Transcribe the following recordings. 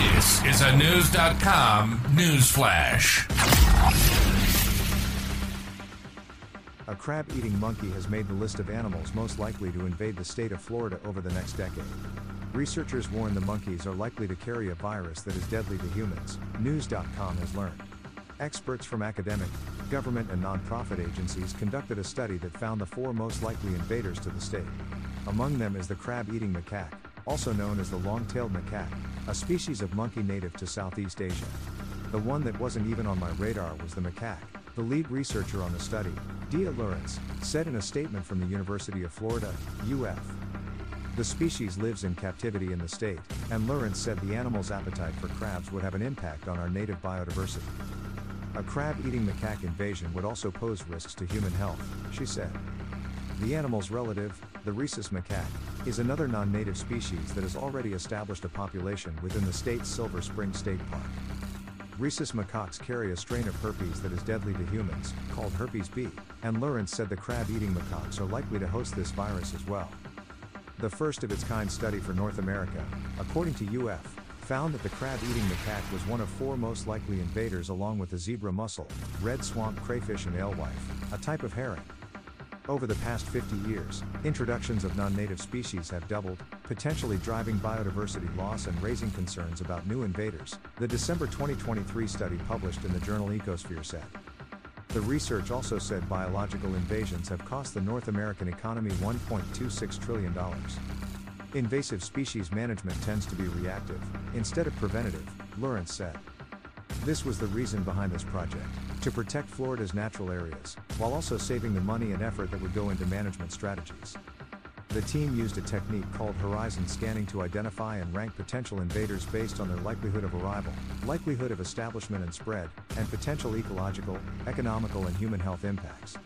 This is a News.com news flash. A crab eating monkey has made the list of animals most likely to invade the state of Florida over the next decade. Researchers warn the monkeys are likely to carry a virus that is deadly to humans, News.com has learned. Experts from academic, government, and nonprofit agencies conducted a study that found the four most likely invaders to the state. Among them is the crab eating macaque, also known as the long tailed macaque, a species of monkey native to Southeast Asia. The one that wasn't even on my radar was the macaque. The lead researcher on the study, Deah Lieurance, said in a statement from the University of Florida, UF. The species lives in captivity in the state, and Lieurance said the animal's appetite for crabs would have an impact on our native biodiversity. A crab eating macaque invasion would also pose risks to human health, she said. The animal's relative, the rhesus macaque, is another non native species that has already established a population within the state's Silver Springs State Park. Rhesus macaques carry a strain of herpes that is deadly to humans, called herpes B, and Lieurance said the crab eating macaques are likely to host this virus as well. The first of its kind study for North America, according to UF, found that the crab eating macaque was one of four most likely invaders along with the zebra mussel, red swamp crayfish, and alewife, a type of herring. Over the past 50 years, introductions of non native species have doubled, potentially driving biodiversity loss and raising concerns about new invaders, the December 2023 study published in the journal Ecosphere said. The research also said biological invasions have cost the North American economy $1.26 trillion. Invasive species management tends to be reactive, instead of preventative, Lieurance said. This was the reason behind this project to protect Florida's natural areas, while also saving the money and effort that would go into management strategies. The team used a technique called horizon scanning to identify and rank potential invaders based on their likelihood of arrival, likelihood of establishment and spread, and potential ecological, economical, and human health impacts.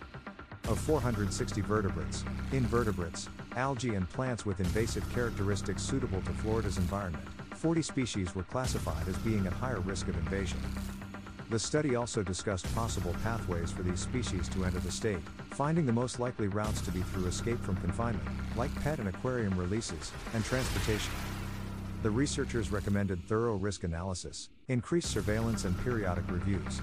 Of 460 vertebrates, invertebrates, algae, and plants with invasive characteristics suitable to Florida's environment, 40 species were classified as being at higher risk of invasion. The study also discussed possible pathways for these species to enter the state, finding the most likely routes to be through escape from confinement, like pet and aquarium releases, and transportation. The researchers recommended thorough risk analysis, increased surveillance, and periodic reviews.